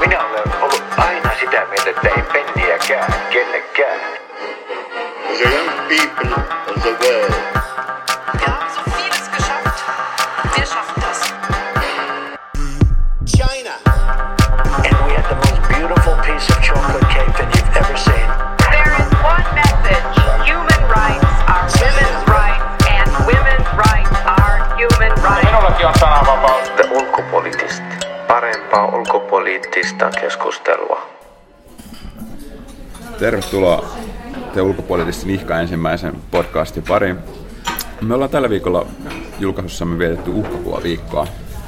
Minä olen ollut aina sitä mieltä, että ei penniäkään kellekään. The young people of the world Tervetuloa te ulkopoliittisesti Nihka ensimmäisen podcastin pariin. Me ollaan tällä viikolla julkaisussamme vietetty uhkakuvaviikkoa.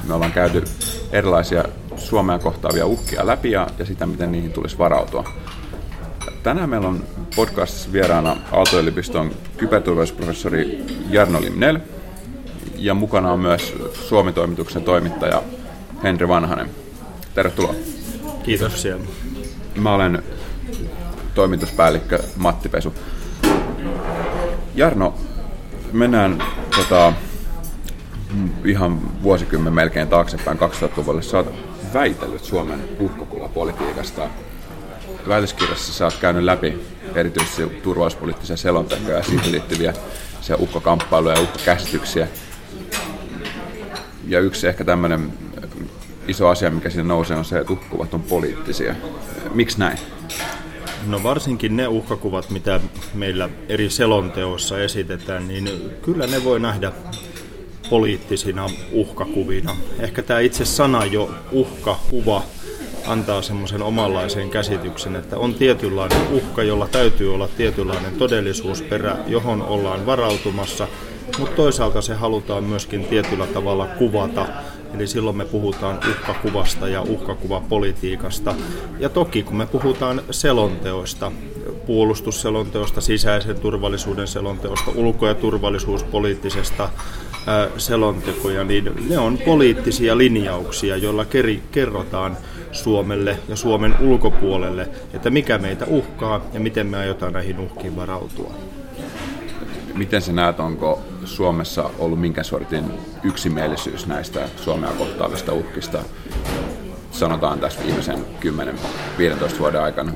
Me ollaan käyty erilaisia Suomea kohtaavia uhkia läpi ja, ja sitä, miten niihin tulisi varautua. Tänään meillä on podcastissa vieraana Aalto-yliopiston kyberturvallisuusprofessori Jarno Limnel ja mukana on myös Suomi-toimituksen toimittaja Henri Vanhanen. Tervetuloa. Kiitoksia. Mä olen toimituspäällikkö Matti Pesu. Jarno, mennään tota, ihan vuosikymmen melkein taaksepäin 2000-luvulle. Sä oot väitellyt Suomen uhkakuvapolitiikasta. Väitöskirjassa sä oot käynyt läpi erityisesti turvallisuuspoliittisia selontekoja ja siihen liittyviä se uhkakamppailuja ja uhkakäsityksiä. Ja yksi ehkä tämmöinen iso asia, mikä siinä nousee, on se, että uhkakuvat on poliittisia. Miksi näin? No varsinkin ne uhkakuvat, mitä meillä eri selonteoissa esitetään, niin kyllä ne voi nähdä poliittisina uhkakuvina. Ehkä tämä itse sana jo uhkakuva antaa semmoisen omanlaisen käsityksen, että on tietynlainen uhka, jolla täytyy olla tietynlainen todellisuusperä, johon ollaan varautumassa, mutta toisaalta se halutaan myöskin tietyllä tavalla kuvata. Eli silloin me puhutaan uhkakuvasta ja uhkakuvapolitiikasta. Ja toki kun me puhutaan selonteoista, puolustusselonteosta, sisäisen turvallisuuden selonteosta, ulko- ja turvallisuuspoliittisesta selontekoja, niin ne on poliittisia linjauksia, joilla kerrotaan Suomelle ja Suomen ulkopuolelle, että mikä meitä uhkaa ja miten me aiotaan näihin uhkiin varautua. Miten sä näet, onko Suomessa ollut minkä sortin yksimielisyys näistä Suomea kohtaavista uhkista, sanotaan tässä viimeisen 10-15 vuoden aikana?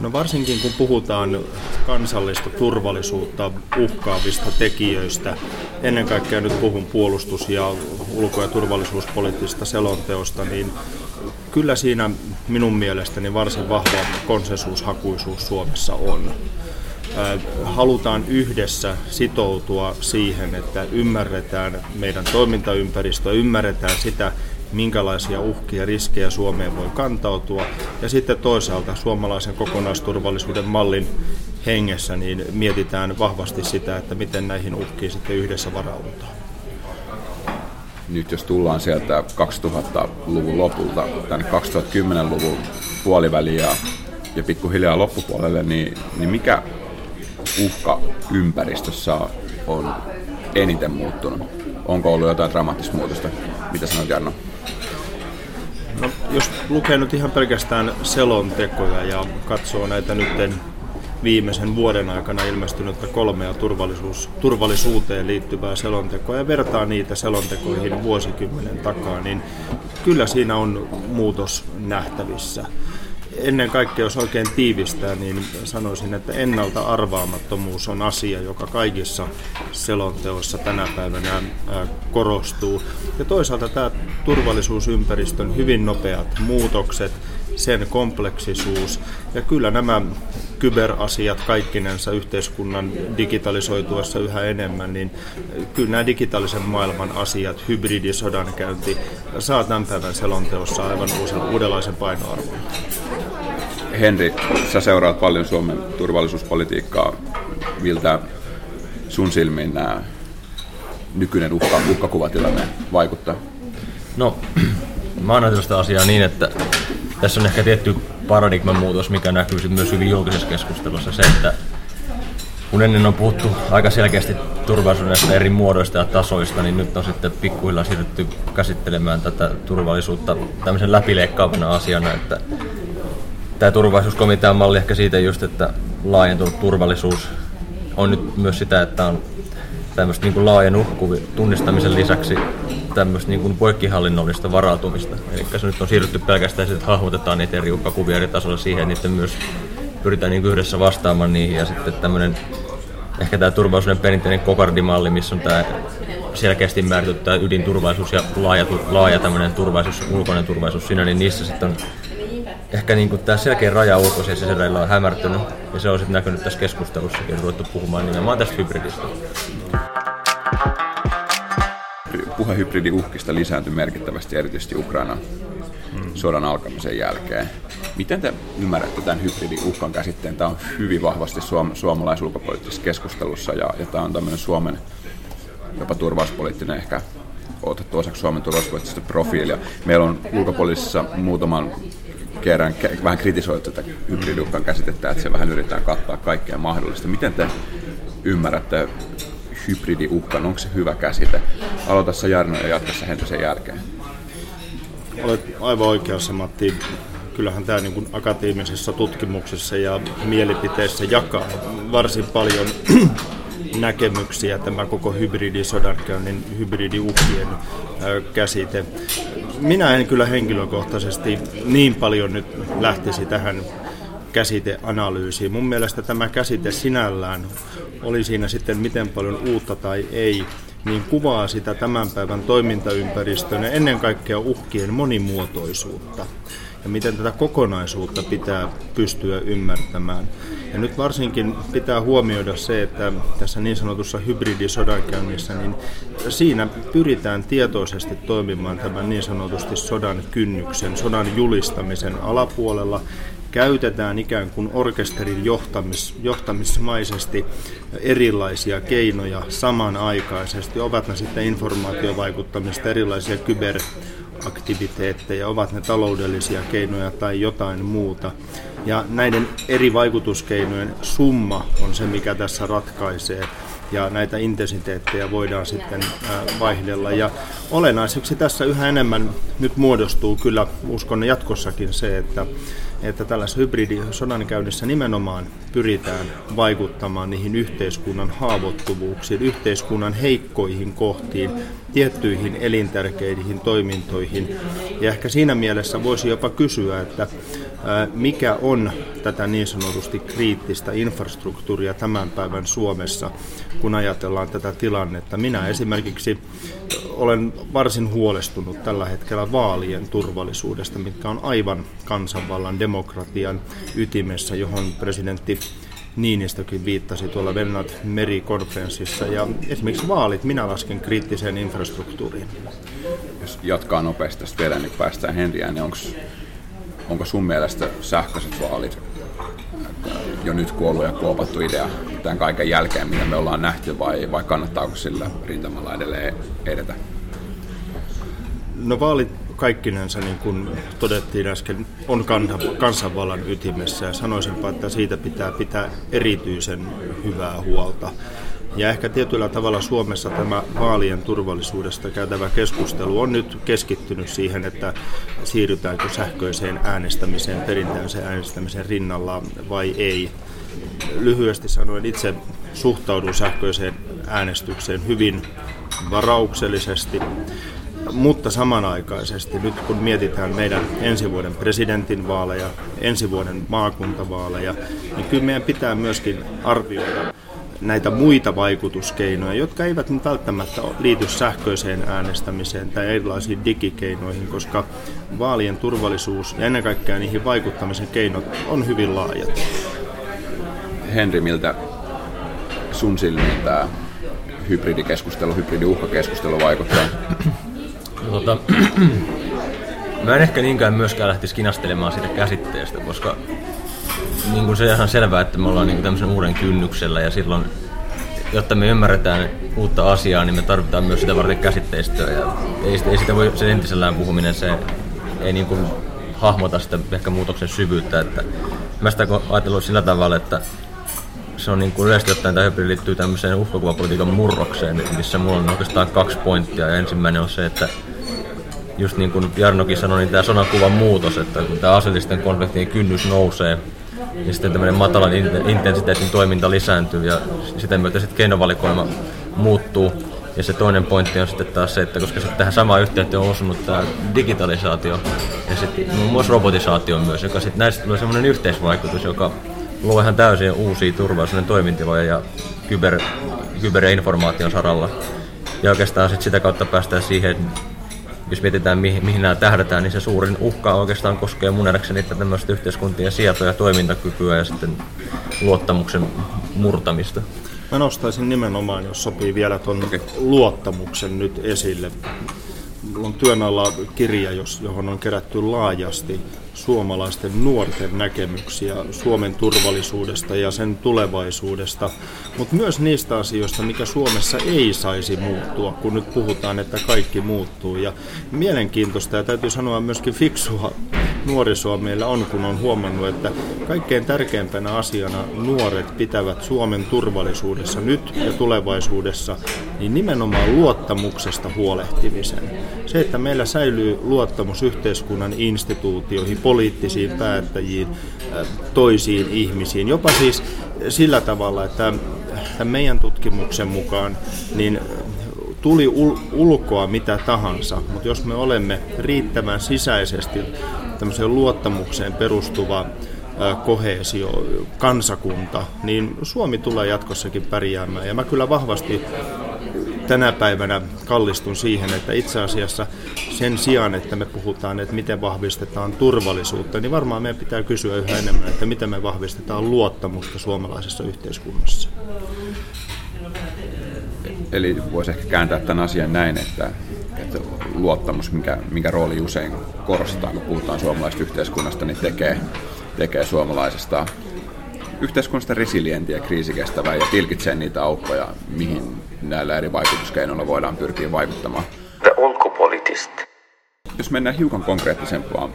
No varsinkin kun puhutaan kansallista turvallisuutta uhkaavista tekijöistä, ennen kaikkea nyt puhun puolustus- ja ulko- ja turvallisuuspoliittisesta selonteosta, niin kyllä siinä minun mielestäni varsin vahva konsensushakuisuus Suomessa on. Halutaan yhdessä sitoutua siihen, että ymmärretään meidän toimintaympäristöä, ymmärretään sitä, minkälaisia uhkia ja riskejä Suomeen voi kantautua. Ja sitten toisaalta suomalaisen kokonaisturvallisuuden mallin hengessä niin mietitään vahvasti sitä, että miten näihin uhkiin sitten yhdessä varaudutaan. Nyt jos tullaan sieltä 2000-luvun lopulta tänne 2010-luvun puoliväliin ja, ja pikkuhiljaa loppupuolelle, niin, niin mikä uhka ympäristössä on eniten muuttunut? Onko ollut jotain dramaattista muutosta? Mitä sanot Jarno? No, jos lukee nyt ihan pelkästään selontekoja ja katsoo näitä nyt viimeisen vuoden aikana ilmestynyttä kolmea turvallisuus, turvallisuuteen liittyvää selontekoa ja vertaa niitä selontekoihin vuosikymmenen takaa, niin kyllä siinä on muutos nähtävissä. Ennen kaikkea, jos oikein tiivistää, niin sanoisin, että ennalta arvaamattomuus on asia, joka kaikissa selonteoissa tänä päivänä korostuu. Ja toisaalta tämä turvallisuusympäristön hyvin nopeat muutokset, sen kompleksisuus ja kyllä nämä kyberasiat kaikkinensa yhteiskunnan digitalisoituessa yhä enemmän, niin kyllä nämä digitaalisen maailman asiat, hybridisodankäynti saa tämän päivän selonteossa aivan uusen, uudenlaisen painoarvon. Henri, sä seuraat paljon Suomen turvallisuuspolitiikkaa. Miltä sun silmiin nämä nykyinen uhka, uhkakuvatilanne vaikuttaa? No, mä oon sitä asiaa niin, että tässä on ehkä tietty paradigman muutos, mikä näkyy sit myös hyvin julkisessa keskustelussa. Se, että kun ennen on puhuttu aika selkeästi turvallisuudesta eri muodoista ja tasoista, niin nyt on sitten pikkuhiljaa siirrytty käsittelemään tätä turvallisuutta tämmöisen läpileikkaavana asiana, että tämä turvallisuuskomitean malli ehkä siitä just, että laajentunut turvallisuus on nyt myös sitä, että on tämmöistä niin kuin laajan uhkuvi tunnistamisen lisäksi tämmöistä niin kuin poikkihallinnollista varautumista. Eli se nyt on siirrytty pelkästään siitä, että hahmotetaan niitä eri uhkakuvia eri tasolla siihen, että myös pyritään niin yhdessä vastaamaan niihin. Ja sitten tämmöinen, ehkä tämä turvallisuuden perinteinen kokardimalli, missä on tämä selkeästi määritelty tämä ydinturvallisuus ja laaja, laaja tämmöinen turvallisuus, ulkoinen turvallisuus siinä, niin niissä sitten on ehkä niin kuin tämä selkeä raja ulkoisen ja sisällä on hämärtynyt, ja se on sitten näkynyt tässä keskustelussakin, on ruvettu puhumaan nimenomaan tästä hybridistä. Puhe hybridiuhkista lisääntyi merkittävästi erityisesti Ukrainan sodan alkamisen jälkeen. Miten te ymmärrätte tämän hybridiuhkan käsitteen? Tämä on hyvin vahvasti suom- suomalaisulkopoliittisessa keskustelussa ja, ja tämä on tämmöinen Suomen jopa turvallisuuspoliittinen ehkä otettu osaksi Suomen turvallisuuspoliittista profiilia. Meillä on ulkopoliittisessa muutaman kerran ke- vähän kritisoitu tätä hybridiuhkan käsitettä, että se vähän yritetään kattaa kaikkea mahdollista. Miten te ymmärrätte hybridiuhkan? Onko se hyvä käsite? Aloita sä Jarno ja jatka sen jälkeen. Olet aivan oikeassa Matti. Kyllähän tämä niin akateemisessa tutkimuksessa ja mielipiteessä jakaa varsin paljon näkemyksiä tämä koko hybridisodankäynnin, hybridiuhkien käsite. Minä en kyllä henkilökohtaisesti niin paljon nyt lähtisi tähän käsiteanalyysiin. Mun mielestä tämä käsite sinällään oli siinä sitten miten paljon uutta tai ei, niin kuvaa sitä tämän päivän toimintaympäristön ja ennen kaikkea uhkien monimuotoisuutta ja miten tätä kokonaisuutta pitää pystyä ymmärtämään. Ja nyt varsinkin pitää huomioida se, että tässä niin sanotussa hybridisodankäynnissä, niin siinä pyritään tietoisesti toimimaan tämän niin sanotusti sodan kynnyksen, sodan julistamisen alapuolella, käytetään ikään kuin orkesterin johtamis, johtamismaisesti erilaisia keinoja samanaikaisesti, ovat ne sitten informaatiovaikuttamista, erilaisia kyber aktiviteetteja, ovat ne taloudellisia keinoja tai jotain muuta. Ja näiden eri vaikutuskeinojen summa on se, mikä tässä ratkaisee ja näitä intensiteettejä voidaan sitten vaihdella. Ja olennaiseksi tässä yhä enemmän nyt muodostuu kyllä, uskon jatkossakin se, että, että tällaisessa hybridisodankäynnissä nimenomaan pyritään vaikuttamaan niihin yhteiskunnan haavoittuvuuksiin, yhteiskunnan heikkoihin kohtiin, tiettyihin elintärkeihin toimintoihin. Ja ehkä siinä mielessä voisi jopa kysyä, että mikä on tätä niin sanotusti kriittistä infrastruktuuria tämän päivän Suomessa, kun ajatellaan tätä tilannetta. Minä esimerkiksi olen varsin huolestunut tällä hetkellä vaalien turvallisuudesta, mitkä on aivan kansanvallan demokratian ytimessä, johon presidentti Niinistökin viittasi tuolla Vennat merikonferenssissa. Ja esimerkiksi vaalit minä lasken kriittiseen infrastruktuuriin. Jos jatkaa nopeasti tästä vielä, niin päästään Henriään, niin onko onko sun mielestä sähköiset vaalit jo nyt kuollut ja kuopattu idea tämän kaiken jälkeen, mitä me ollaan nähty, vai, vai kannattaako sillä rintamalla edelleen edetä? No vaalit kaikkinensa, niin kuin todettiin äsken, on kansanvallan ytimessä ja sanoisinpa, että siitä pitää pitää erityisen hyvää huolta. Ja ehkä tietyllä tavalla Suomessa tämä vaalien turvallisuudesta käytävä keskustelu on nyt keskittynyt siihen, että siirrytäänkö sähköiseen äänestämiseen, perinteiseen äänestämiseen rinnalla vai ei. Lyhyesti sanoen itse suhtaudun sähköiseen äänestykseen hyvin varauksellisesti, mutta samanaikaisesti nyt kun mietitään meidän ensi vuoden presidentinvaaleja, ensi vuoden maakuntavaaleja, niin kyllä meidän pitää myöskin arvioida näitä muita vaikutuskeinoja, jotka eivät nyt välttämättä liity sähköiseen äänestämiseen tai erilaisiin digikeinoihin, koska vaalien turvallisuus ja ennen kaikkea niihin vaikuttamisen keinot on hyvin laajat. Henri, miltä sun silmiin tämä hybridikeskustelu, hybridiuhkakeskustelu vaikuttaa? Tota, mä en ehkä niinkään myöskään lähtisi kinastelemaan siitä käsitteestä, koska niin kuin se on ihan selvää, että me ollaan niin kuin tämmöisen uuden kynnyksellä ja silloin, jotta me ymmärretään uutta asiaa, niin me tarvitaan myös sitä varten käsitteistöä ja ei, ei sitä voi sen entisellään puhuminen, se ei niin kuin hahmota sitä ehkä muutoksen syvyyttä, että mä sitä ajatellut sillä tavalla, että se on niin kuin yleisesti ottaen tämä hybridi liittyy tämmöiseen uhkakuvapolitiikan murrokseen, missä mulla on oikeastaan kaksi pointtia. Ja ensimmäinen on se, että just niin kuin Jarnokin sanoi, niin tämä sonakuvan muutos, että kun tämä aseellisten konfliktien kynnys nousee, niin sitten tämmöinen matalan intensiteetin toiminta lisääntyy ja sitä myötä sitten keinovalikoima muuttuu. Ja se toinen pointti on sitten taas se, että koska sitten tähän samaan yhteyteen on osunut tämä digitalisaatio ja sitten muun muassa robotisaatio myös, joka sitten näistä tulee semmoinen yhteisvaikutus, joka luo ihan täysin uusia turvallisuuden toimintiloja ja kyber, kyber- ja informaation saralla. Ja oikeastaan sitten sitä kautta päästään siihen, jos mietitään mihin, mihin nämä tähdätään, niin se suurin uhka oikeastaan koskee mun nähdäkseni tämmöistä yhteiskuntien sietoja ja toimintakykyä ja sitten luottamuksen murtamista. Mä nostaisin nimenomaan, jos sopii vielä tuon luottamuksen nyt esille. Mulla on työn alla kirja, johon on kerätty laajasti suomalaisten nuorten näkemyksiä Suomen turvallisuudesta ja sen tulevaisuudesta, mutta myös niistä asioista, mikä Suomessa ei saisi muuttua, kun nyt puhutaan, että kaikki muuttuu. Ja mielenkiintoista ja täytyy sanoa myöskin fiksua nuorisoa meillä on, kun on huomannut, että kaikkein tärkeimpänä asiana nuoret pitävät Suomen turvallisuudessa nyt ja tulevaisuudessa, niin nimenomaan luottamuksesta huolehtimisen. Se, että meillä säilyy luottamus yhteiskunnan instituutioihin, poliittisiin päättäjiin, äh, toisiin ihmisiin, jopa siis sillä tavalla, että meidän tutkimuksen mukaan niin tuli ul- ulkoa mitä tahansa, mutta jos me olemme riittävän sisäisesti tämmöiseen luottamukseen perustuva kohesio, kansakunta, niin Suomi tulee jatkossakin pärjäämään. Ja mä kyllä vahvasti tänä päivänä kallistun siihen, että itse asiassa sen sijaan, että me puhutaan, että miten vahvistetaan turvallisuutta, niin varmaan meidän pitää kysyä yhä enemmän, että miten me vahvistetaan luottamusta suomalaisessa yhteiskunnassa. Eli voisi ehkä kääntää tämän asian näin, että, että luottamus, mikä, minkä rooli usein korostetaan, kun puhutaan suomalaisesta yhteiskunnasta, niin tekee, tekee suomalaisesta yhteiskunnasta resilientiä, kriisikestävää ja tilkitsee niitä aukkoja, mihin näillä eri vaikutuskeinoilla voidaan pyrkiä vaikuttamaan. The. Jos mennään hiukan konkreettisempaan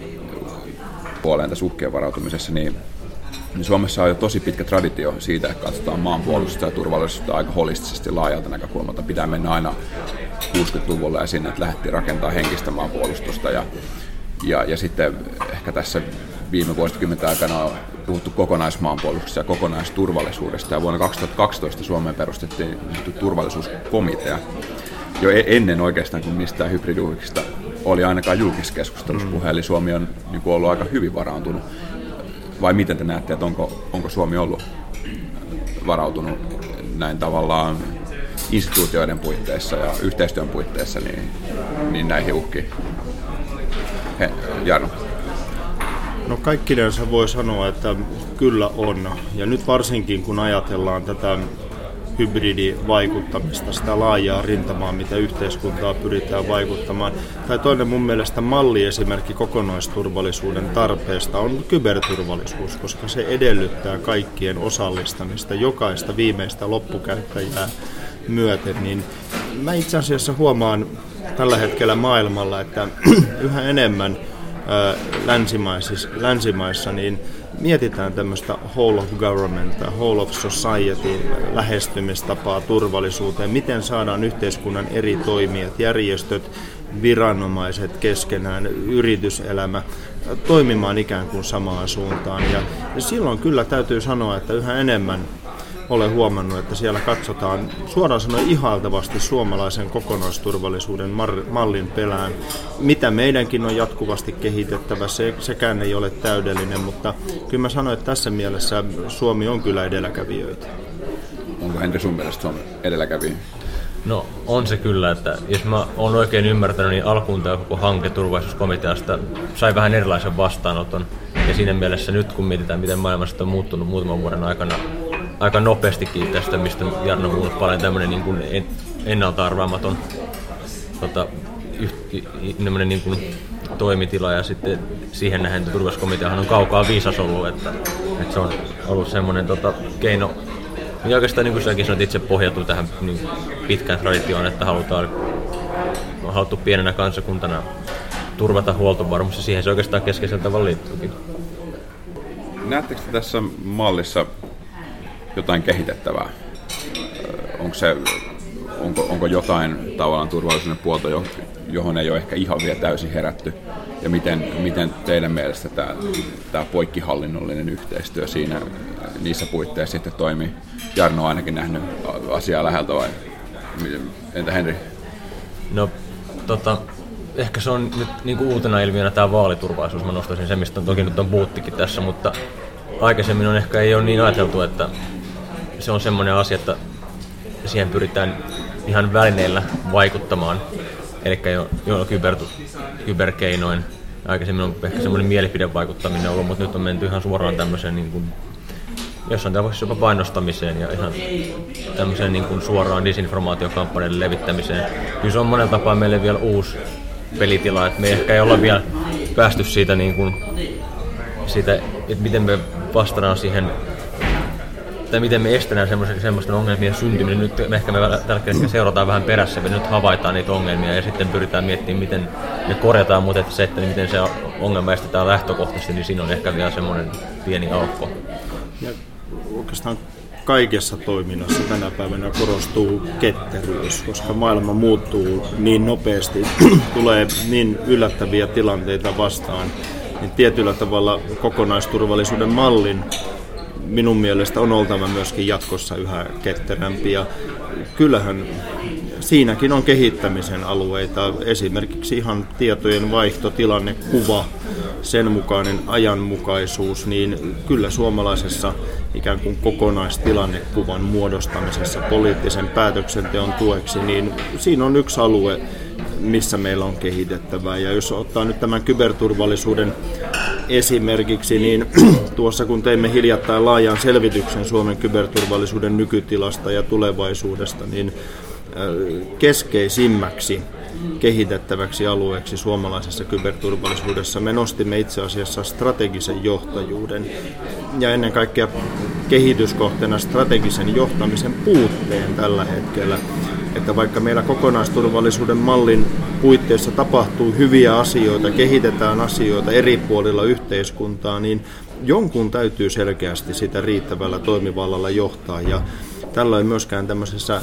puoleen tässä uhkien varautumisessa, niin niin Suomessa on jo tosi pitkä traditio siitä, että katsotaan maanpuolustusta ja turvallisuutta aika holistisesti laajalta näkökulmalta. Pitää mennä aina 60-luvulle ja sinne, että lähdettiin rakentamaan henkistä maanpuolustusta. Ja, ja, ja sitten ehkä tässä viime vuosikymmenten aikana on puhuttu kokonaismaanpuolustuksesta ja kokonaisturvallisuudesta. Ja vuonna 2012 Suomeen perustettiin turvallisuuskomitea jo e-, ennen oikeastaan kuin mistään hybridiuhkista oli ainakaan julkisessa keskustelussa puhe, eli Suomi on niin ollut aika hyvin varaantunut vai miten te näette, että onko, onko Suomi ollut varautunut näin tavallaan instituutioiden puitteissa ja yhteistyön puitteissa niin, niin näihin uhkiin? He, Jarno. No kaikkinensa voi sanoa, että kyllä on. Ja nyt varsinkin kun ajatellaan tätä hybridivaikuttamista, sitä laajaa rintamaa, mitä yhteiskuntaa pyritään vaikuttamaan. Tai toinen mun mielestä malliesimerkki kokonaisturvallisuuden tarpeesta on kyberturvallisuus, koska se edellyttää kaikkien osallistamista, jokaista viimeistä loppukäyttäjää myöten. Niin mä itse asiassa huomaan tällä hetkellä maailmalla, että yhä enemmän länsimaissa, länsimaissa niin mietitään tämmöistä whole of government, whole of society lähestymistapaa turvallisuuteen, miten saadaan yhteiskunnan eri toimijat, järjestöt, viranomaiset keskenään, yrityselämä toimimaan ikään kuin samaan suuntaan. Ja silloin kyllä täytyy sanoa, että yhä enemmän olen huomannut, että siellä katsotaan suoraan sanoen ihailtavasti suomalaisen kokonaisturvallisuuden mallin pelään. Mitä meidänkin on jatkuvasti kehitettävä, se, sekään ei ole täydellinen, mutta kyllä mä sanoin, että tässä mielessä Suomi on kyllä edelläkävijöitä. Onko Henri sun mielestä Suomi edelläkävijä? No on se kyllä, että jos mä oon oikein ymmärtänyt, niin alkuun tämä koko hanke turvallisuuskomiteasta sai vähän erilaisen vastaanoton. Ja siinä mielessä nyt kun mietitään, miten maailmasta on muuttunut muutaman vuoden aikana aika nopeastikin tästä, mistä Jarno puhui paljon, tämmöinen niin kuin ennalta arvaamaton tota, niin kuin toimitila. Ja sitten siihen nähden turvallisuuskomiteahan on kaukaa viisas ollut, että, että se on ollut semmoinen tota, keino, niin oikeastaan niin kuin säkin sanoit, itse pohjautuu tähän niin pitkään traditioon, että halutaan on haluttu pienenä kansakuntana turvata huoltovarmuus. Ja siihen se oikeastaan keskeisellä tavalla liittyykin. Näettekö tässä mallissa jotain kehitettävää? Onko, se, onko, onko jotain tavallaan turvallisuuden puolta, johon ei ole ehkä ihan vielä täysin herätty? Ja miten, miten teidän mielestä tämä, tämä poikkihallinnollinen yhteistyö siinä niissä puitteissa sitten toimii? Jarno on ainakin nähnyt asiaa läheltä vai? Entä Henri? No, tota, ehkä se on nyt niin kuin uutena ilmiönä tämä vaaliturvallisuus. Mä nostaisin sen, mistä toki nyt on puhuttikin tässä, mutta aikaisemmin on ehkä ei ole niin ajateltu, että se on semmoinen asia, että siihen pyritään ihan välineillä vaikuttamaan, eli jo, jo kyber, kyberkeinoin. Aikaisemmin on ehkä semmoinen mielipidevaikuttaminen ollut, mutta nyt on menty ihan suoraan tämmöiseen niin kuin, jossain tapauksessa jopa painostamiseen ja ihan tämmöiseen niin kuin suoraan disinformaatiokampanjan levittämiseen. Kyllä se on monella tapaa meille vielä uusi pelitila, että me ehkä ei olla vielä päästy siitä, niin kuin, siitä että miten me vastataan siihen tai miten me estetään semmoisten ongelmien syntyminen. Nyt ehkä me tällä hetkellä seurataan vähän perässä, me nyt havaitaan niitä ongelmia ja sitten pyritään miettimään, miten me korjataan, mutta että se, että miten se ongelma estetään lähtökohtaisesti, niin siinä on ehkä vielä semmoinen pieni aukko. Ja oikeastaan kaikessa toiminnassa tänä päivänä korostuu ketteryys, koska maailma muuttuu niin nopeasti, tulee niin yllättäviä tilanteita vastaan, niin tietyllä tavalla kokonaisturvallisuuden mallin minun mielestä on oltava myöskin jatkossa yhä ketterämpi. Ja kyllähän siinäkin on kehittämisen alueita, esimerkiksi ihan tietojen vaihto, tilannekuva, sen mukainen ajanmukaisuus, niin kyllä suomalaisessa ikään kuin kokonaistilannekuvan muodostamisessa poliittisen päätöksenteon tueksi, niin siinä on yksi alue, missä meillä on kehitettävää. Ja jos ottaa nyt tämän kyberturvallisuuden esimerkiksi, niin tuossa kun teimme hiljattain laajan selvityksen Suomen kyberturvallisuuden nykytilasta ja tulevaisuudesta, niin keskeisimmäksi kehitettäväksi alueeksi suomalaisessa kyberturvallisuudessa. Me nostimme itse asiassa strategisen johtajuuden ja ennen kaikkea kehityskohteena strategisen johtamisen puutteen tällä hetkellä. Että vaikka meillä kokonaisturvallisuuden mallin puitteissa tapahtuu hyviä asioita, kehitetään asioita eri puolilla yhteiskuntaa, niin jonkun täytyy selkeästi sitä riittävällä toimivallalla johtaa. Ja tällöin myöskään tämmöisessä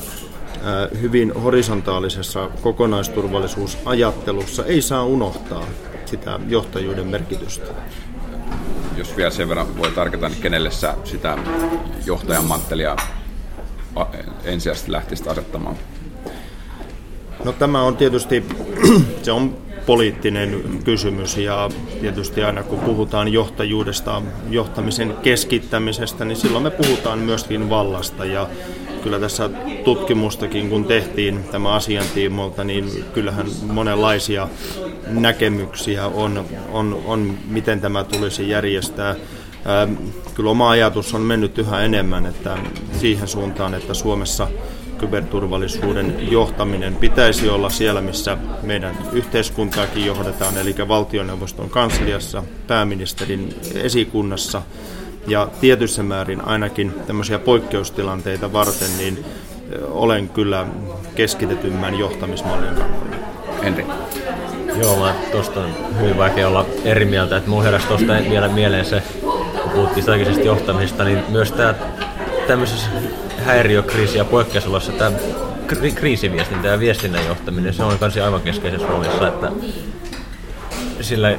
hyvin horisontaalisessa kokonaisturvallisuusajattelussa ei saa unohtaa sitä johtajuuden merkitystä. Jos vielä sen verran voi tarkata, niin kenelle sä sitä johtajan manttelia ensisijaisesti lähtisit asettamaan? No tämä on tietysti, se on poliittinen kysymys ja tietysti aina kun puhutaan johtajuudesta, johtamisen keskittämisestä, niin silloin me puhutaan myöskin vallasta ja kyllä tässä tutkimustakin kun tehtiin tämä asiantiimolta, niin kyllähän monenlaisia näkemyksiä on, on, on miten tämä tulisi järjestää. Kyllä oma ajatus on mennyt yhä enemmän että siihen suuntaan, että Suomessa kyberturvallisuuden johtaminen pitäisi olla siellä, missä meidän yhteiskuntaakin johdetaan, eli valtioneuvoston kansliassa, pääministerin esikunnassa ja tietyssä määrin ainakin tämmöisiä poikkeustilanteita varten, niin olen kyllä keskitetymmän johtamismallin kannalla. Henri. Joo, mä tuosta on hyvin vaikea olla eri mieltä, että mun heräsi tuosta vielä mieleen se, puhuttiin strategisesta johtamisesta, niin myös tämä tämmöisessä häiriökriisi- ja poikkeusolossa tämä kriisiviestintä ja viestinnän johtaminen, se on kanssa aivan keskeisessä roolissa, että sillä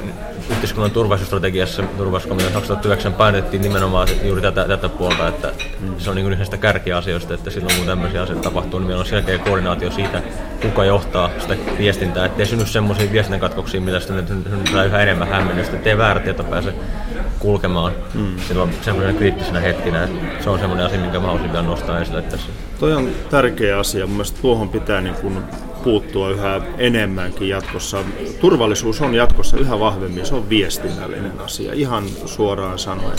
yhteiskunnan turvallisuusstrategiassa turvallisuuskomitean 2009 painotettiin nimenomaan juuri tätä, tätä puolta, että mm. se on niin yhdestä kärkiasioista, että silloin kun tämmöisiä asioita tapahtuu, niin meillä on selkeä koordinaatio siitä, kuka johtaa sitä viestintää, ettei synny semmoisia viestinnän katkoksia, mitä sitten synnyttää yhä enemmän hämmennystä, ettei väärä tieto pääse kulkemaan mm. silloin semmoinen kriittisenä hetkinä. Että se on semmoinen asia, minkä mä haluaisin vielä nostaa esille tässä. Toi on tärkeä asia. Mun mielestä tuohon pitää niin kuin puuttua yhä enemmänkin jatkossa. Turvallisuus on jatkossa yhä vahvemmin, se on viestinnällinen asia, ihan suoraan sanoen.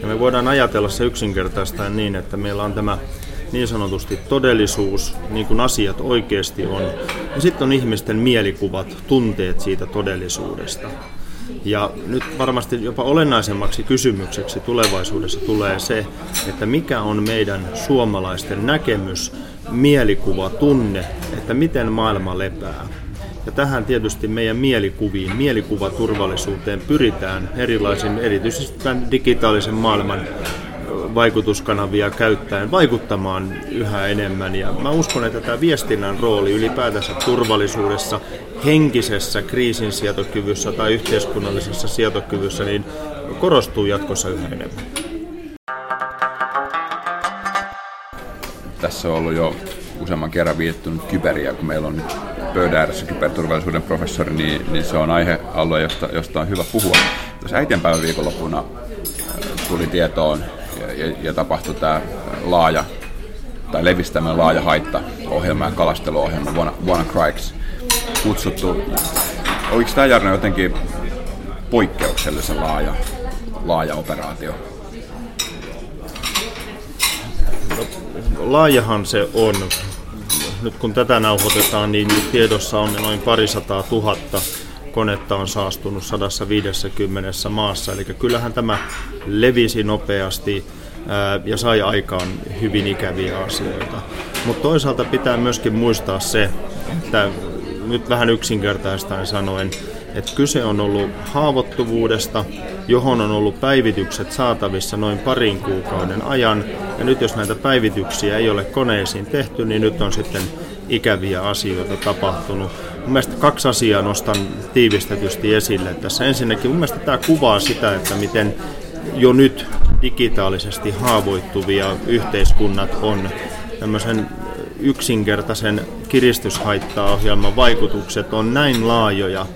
Ja me voidaan ajatella se yksinkertaistaan niin, että meillä on tämä niin sanotusti todellisuus, niin kuin asiat oikeasti on. Ja sitten on ihmisten mielikuvat, tunteet siitä todellisuudesta. Ja nyt varmasti jopa olennaisemmaksi kysymykseksi tulevaisuudessa tulee se, että mikä on meidän suomalaisten näkemys, mielikuva, tunne, että miten maailma lepää. Ja tähän tietysti meidän mielikuviin, mielikuvaturvallisuuteen pyritään erilaisin, erityisesti tämän digitaalisen maailman vaikutuskanavia käyttäen vaikuttamaan yhä enemmän. Ja mä uskon, että tämä viestinnän rooli ylipäätänsä turvallisuudessa, henkisessä kriisinsietokyvyssä tai yhteiskunnallisessa sietokyvyssä, niin korostuu jatkossa yhä enemmän. Tässä on ollut jo useamman kerran viitattu kyberiä, kun meillä on nyt pöydän ääressä kyberturvallisuuden professori, niin, niin se on aihealue, josta, josta on hyvä puhua. Tuossa äitienpäivän viikonloppuna tuli tietoon ja, ja, tapahtui tämä laaja tai levistämään laaja haitta-ohjelma ja kalasteluohjelma Wanna, Wanna Crikes kutsuttu. Oliko tämä Jarno jotenkin poikkeuksellisen laaja, laaja operaatio? Laajahan se on. Nyt kun tätä nauhoitetaan, niin tiedossa on noin parisataa tuhatta konetta on saastunut 150 maassa. Eli kyllähän tämä levisi nopeasti ja sai aikaan hyvin ikäviä asioita. Mutta toisaalta pitää myöskin muistaa se, että nyt vähän yksinkertaistaen sanoen, että kyse on ollut haavoittuvuudesta, johon on ollut päivitykset saatavissa noin parin kuukauden ajan. Ja nyt jos näitä päivityksiä ei ole koneisiin tehty, niin nyt on sitten ikäviä asioita tapahtunut. Mun mielestä kaksi asiaa nostan tiivistetysti esille tässä. Ensinnäkin mun mielestä tämä kuvaa sitä, että miten jo nyt digitaalisesti haavoittuvia yhteiskunnat on tämmöisen yksinkertaisen kiristyshaittaohjelman vaikutukset on näin laajoja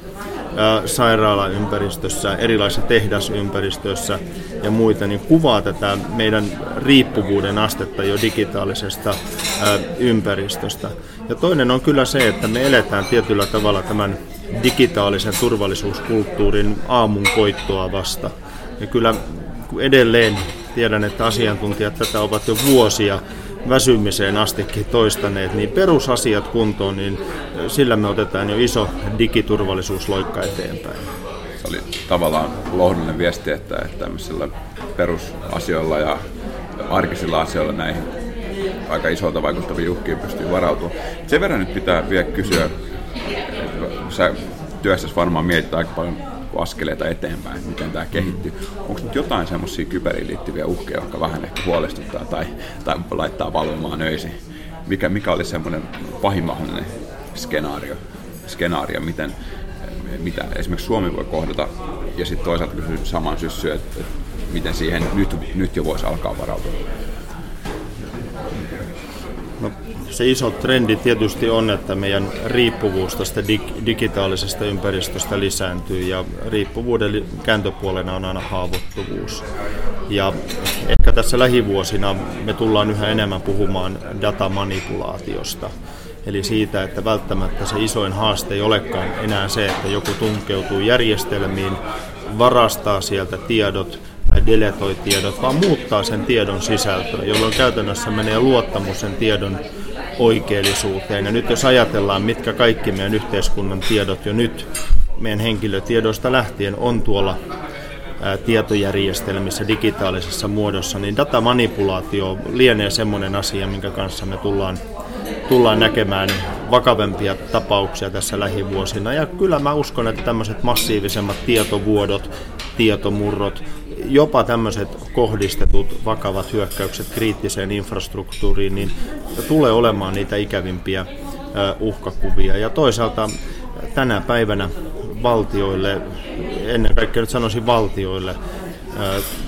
sairaalaympäristössä, erilaisissa tehdasympäristöissä ja muita, niin kuvaa tätä meidän riippuvuuden astetta jo digitaalisesta ympäristöstä. Ja toinen on kyllä se, että me eletään tietyllä tavalla tämän digitaalisen turvallisuuskulttuurin aamun koittoa vasta. Ja kyllä edelleen tiedän, että asiantuntijat tätä ovat jo vuosia väsymiseen astikin toistaneet, niin perusasiat kuntoon, niin sillä me otetaan jo iso digiturvallisuusloikka eteenpäin. Se oli tavallaan lohdullinen viesti, että, tämmöisillä perusasioilla ja arkisilla asioilla näihin aika isolta vaikuttaviin uhkiin pystyy varautumaan. Sen verran nyt pitää vielä kysyä, sä työssäsi varmaan mietit aika paljon askeleita eteenpäin, miten tämä kehittyy. Onko nyt jotain semmoisia kyberiin liittyviä uhkeja, jotka vähän ehkä huolestuttaa tai, tai laittaa valvomaan öisin? Mikä, mikä oli semmoinen pahin mahdollinen skenaario, skenaario miten, mitä esimerkiksi Suomi voi kohdata, ja sitten toisaalta kysyä saman syssyyn, että, että miten siihen nyt, nyt jo voisi alkaa varautua? No, se iso trendi tietysti on, että meidän riippuvuus tästä dig- digitaalisesta ympäristöstä lisääntyy ja riippuvuuden kääntöpuolena on aina haavoittuvuus. Ja ehkä tässä lähivuosina me tullaan yhä enemmän puhumaan datamanipulaatiosta. Eli siitä, että välttämättä se isoin haaste ei olekaan enää se, että joku tunkeutuu järjestelmiin, varastaa sieltä tiedot, deletoi tiedot, vaan muuttaa sen tiedon sisältöä, jolloin käytännössä menee luottamus sen tiedon oikeellisuuteen. Ja nyt jos ajatellaan, mitkä kaikki meidän yhteiskunnan tiedot jo nyt meidän henkilötiedoista lähtien on tuolla tietojärjestelmissä digitaalisessa muodossa, niin datamanipulaatio lienee semmoinen asia, minkä kanssa me tullaan, tullaan näkemään vakavempia tapauksia tässä lähivuosina. Ja kyllä mä uskon, että tämmöiset massiivisemmat tietovuodot, tietomurrot, jopa tämmöiset kohdistetut vakavat hyökkäykset kriittiseen infrastruktuuriin, niin tulee olemaan niitä ikävimpiä uhkakuvia. Ja toisaalta tänä päivänä valtioille, ennen kaikkea nyt sanoisin valtioille,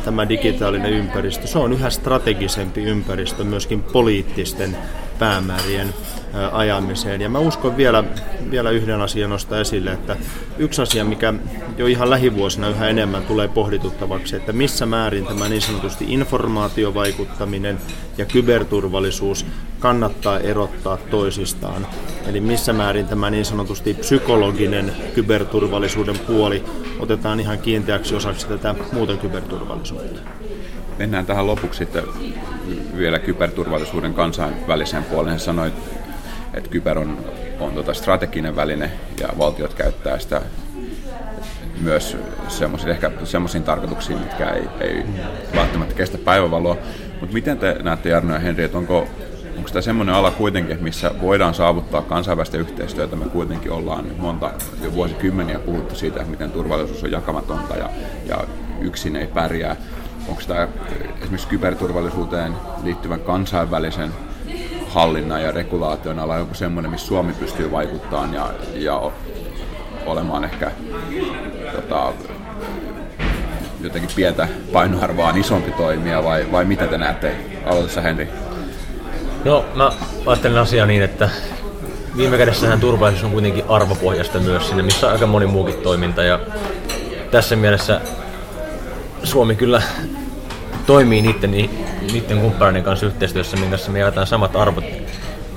tämä digitaalinen ympäristö, se on yhä strategisempi ympäristö myöskin poliittisten päämäärien ajamiseen. Ja mä uskon vielä, vielä yhden asian nostaa esille, että yksi asia, mikä jo ihan lähivuosina yhä enemmän tulee pohdituttavaksi, että missä määrin tämä niin sanotusti informaatiovaikuttaminen ja kyberturvallisuus kannattaa erottaa toisistaan. Eli missä määrin tämä niin sanotusti psykologinen kyberturvallisuuden puoli otetaan ihan kiinteäksi osaksi tätä muuten kyberturvallisuutta. Mennään tähän lopuksi sitten vielä kyberturvallisuuden kansainväliseen puoleen. Sanoit että kyber on, on tota strateginen väline ja valtiot käyttää sitä myös semmoisiin, ehkä semmoisiin tarkoituksiin, mitkä ei, ei välttämättä kestä päivävaloa. Mutta miten te näette Jarno ja Henri, että onko, onko tämä semmoinen ala kuitenkin, missä voidaan saavuttaa kansainvälistä yhteistyötä, me kuitenkin ollaan monta jo vuosikymmeniä puhuttu siitä, miten turvallisuus on jakamatonta ja, ja yksin ei pärjää. Onko tämä esimerkiksi kyberturvallisuuteen liittyvän kansainvälisen hallinnan ja regulaation ala joku semmoinen, missä Suomi pystyy vaikuttamaan ja, ja olemaan ehkä tota, jotenkin pientä painoarvoa isompi toimija vai, vai mitä te näette? Aloitassa Henri. No, mä ajattelen asiaa niin, että viime kädessähän turvallisuus on kuitenkin arvopohjasta myös sinne, missä on aika moni muukin toiminta. Ja tässä mielessä Suomi kyllä toimii niiden, niiden kumppaneiden kanssa yhteistyössä, minkä kanssa me jaetaan samat arvot.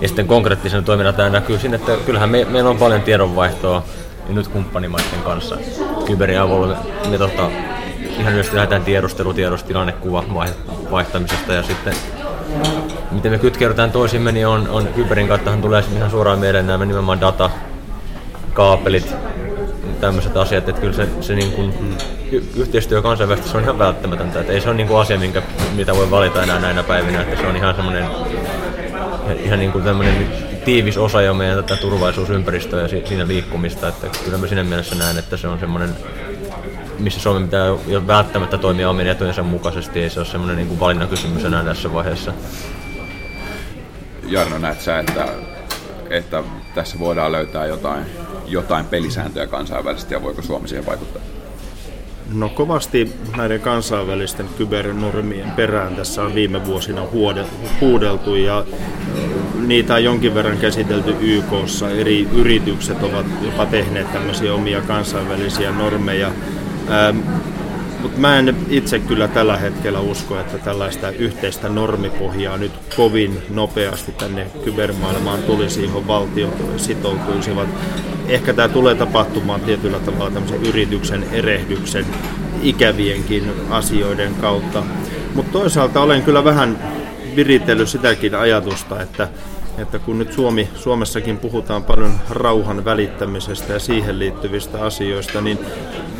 Ja sitten konkreettisena toiminnana tämä näkyy siinä, että kyllähän me, meillä on paljon tiedonvaihtoa ja nyt kumppanimaiden kanssa kyberin avulla. Me, me tota, ihan yleisesti lähdetään tiedustelutiedostilannekuva vaihtamisesta ja sitten miten me kytkeydytään toisimme, niin on, on kyberin kautta tulee ihan suoraan mieleen nämä nimenomaan data, kaapelit, tämmöiset asiat, että kyllä se, se niin kuin, y- yhteistyö kansainvälisesti se on ihan välttämätöntä, että ei se ole niin kuin asia, minkä, mitä voi valita enää näinä päivinä, että se on ihan semmoinen ihan niin kuin tämmöinen tiivis osa jo meidän tätä turvallisuusympäristöä ja siinä liikkumista, että kyllä mä siinä mielessä näen, että se on semmoinen missä Suomi pitää jo välttämättä toimia omien etujensa mukaisesti, ei se ole semmoinen niin valinnan kysymys enää tässä vaiheessa. Jarno, näet sä, että, että tässä voidaan löytää jotain, jotain pelisääntöjä kansainvälisesti ja voiko Suomi siihen vaikuttaa? No kovasti näiden kansainvälisten kybernormien perään tässä on viime vuosina huudeltu ja niitä on jonkin verran käsitelty YKssa. Eri yritykset ovat jopa tehneet tämmöisiä omia kansainvälisiä normeja. Ähm, mutta mä en itse kyllä tällä hetkellä usko, että tällaista yhteistä normipohjaa nyt kovin nopeasti tänne kybermaailmaan tulisi, johon valtiot sitoutuisivat. Ehkä tämä tulee tapahtumaan tietyllä tavalla tämmöisen yrityksen erehdyksen ikävienkin asioiden kautta. Mutta toisaalta olen kyllä vähän viritellyt sitäkin ajatusta, että että kun nyt Suomi, Suomessakin puhutaan paljon rauhan välittämisestä ja siihen liittyvistä asioista, niin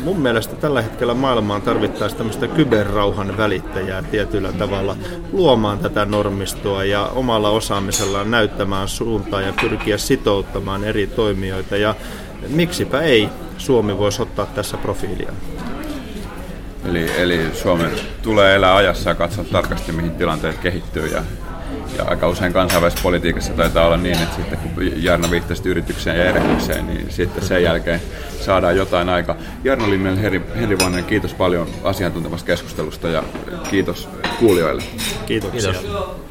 mun mielestä tällä hetkellä maailmaan tarvittaisiin tämmöistä kyberrauhan välittäjää tietyllä tavalla luomaan tätä normistoa ja omalla osaamisellaan näyttämään suuntaa ja pyrkiä sitouttamaan eri toimijoita. Ja miksipä ei Suomi voisi ottaa tässä profiilia. Eli, eli Suomen tulee elää ajassa ja katsoa tarkasti, mihin tilanteet kehittyy ja ja aika usein kansainvälisessä politiikassa taitaa olla niin, että sitten kun Jarno viittasi yritykseen ja erehdykseen, niin sitten sen jälkeen saadaan jotain aika. Jarno Limmel, Heri, Herivoinen, kiitos paljon asiantuntevasta keskustelusta ja kiitos kuulijoille. Kiitoksia. Kiitos.